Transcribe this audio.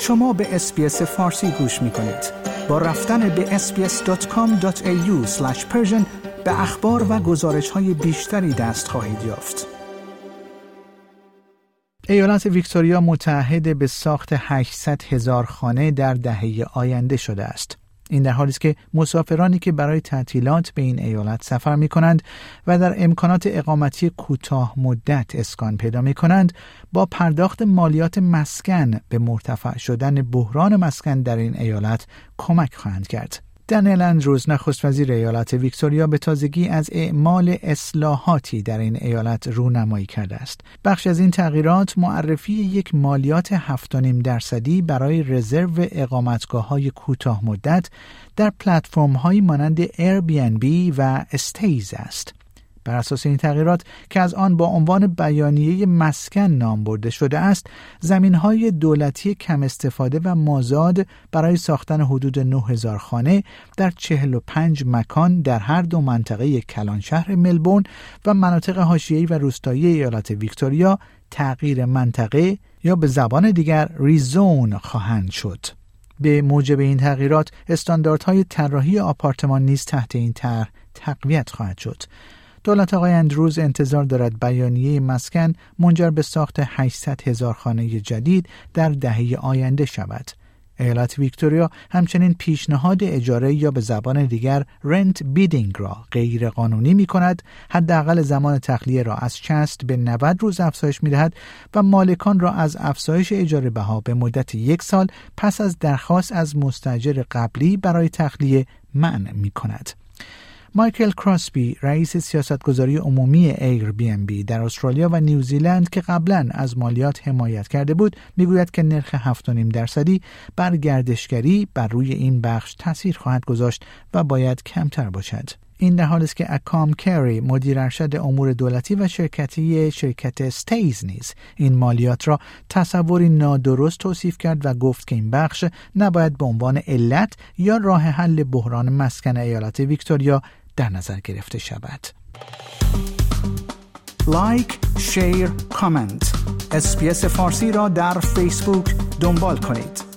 شما به اسپیس فارسی گوش می کنید. با رفتن به sbs.com.au به اخبار و گزارش های بیشتری دست خواهید یافت. ایالات ویکتوریا متحد به ساخت 800 هزار خانه در دهه آینده شده است. این در حالی است که مسافرانی که برای تعطیلات به این ایالت سفر می کنند و در امکانات اقامتی کوتاه مدت اسکان پیدا می کنند با پرداخت مالیات مسکن به مرتفع شدن بحران مسکن در این ایالت کمک خواهند کرد. دنیل اندروز نخست وزیر ایالت ویکتوریا به تازگی از اعمال اصلاحاتی در این ایالت رونمایی کرده است. بخش از این تغییرات معرفی یک مالیات 7.5 درصدی برای رزرو اقامتگاه های کوتاه مدت در پلتفرم هایی مانند Airbnb و استیز است. بر اساس این تغییرات که از آن با عنوان بیانیه مسکن نام برده شده است زمین های دولتی کم استفاده و مازاد برای ساختن حدود 9000 خانه در 45 مکان در هر دو منطقه کلان شهر ملبورن و مناطق حاشیه‌ای و روستایی ایالت ویکتوریا تغییر منطقه یا به زبان دیگر ریزون خواهند شد. به موجب این تغییرات استانداردهای طراحی آپارتمان نیز تحت این طرح تقویت خواهد شد. دولت آقای اندروز انتظار دارد بیانیه مسکن منجر به ساخت 800 هزار خانه جدید در دهه آینده شود. ایالت ویکتوریا همچنین پیشنهاد اجاره یا به زبان دیگر رنت بیدینگ را غیر قانونی می کند حداقل زمان تخلیه را از 60 به 90 روز افزایش می دهد و مالکان را از افزایش اجاره بها به مدت یک سال پس از درخواست از مستجر قبلی برای تخلیه منع می کند. مایکل کراسبی رئیس سیاستگذاری عمومی Airbnb در استرالیا و نیوزیلند که قبلا از مالیات حمایت کرده بود می‌گوید که نرخ 7.5 درصدی بر گردشگری بر روی این بخش تاثیر خواهد گذاشت و باید کمتر باشد. این در حال است که اکام کری مدیر ارشد امور دولتی و شرکتی شرکت Stayz نیز این مالیات را تصوری نادرست توصیف کرد و گفت که این بخش نباید به عنوان علت یا راه حل بحران مسکن ایالت ویکتوریا در نظر گرفته شود. like، share، comment. SBS فارسی را در فیسبوک دنبال کنید.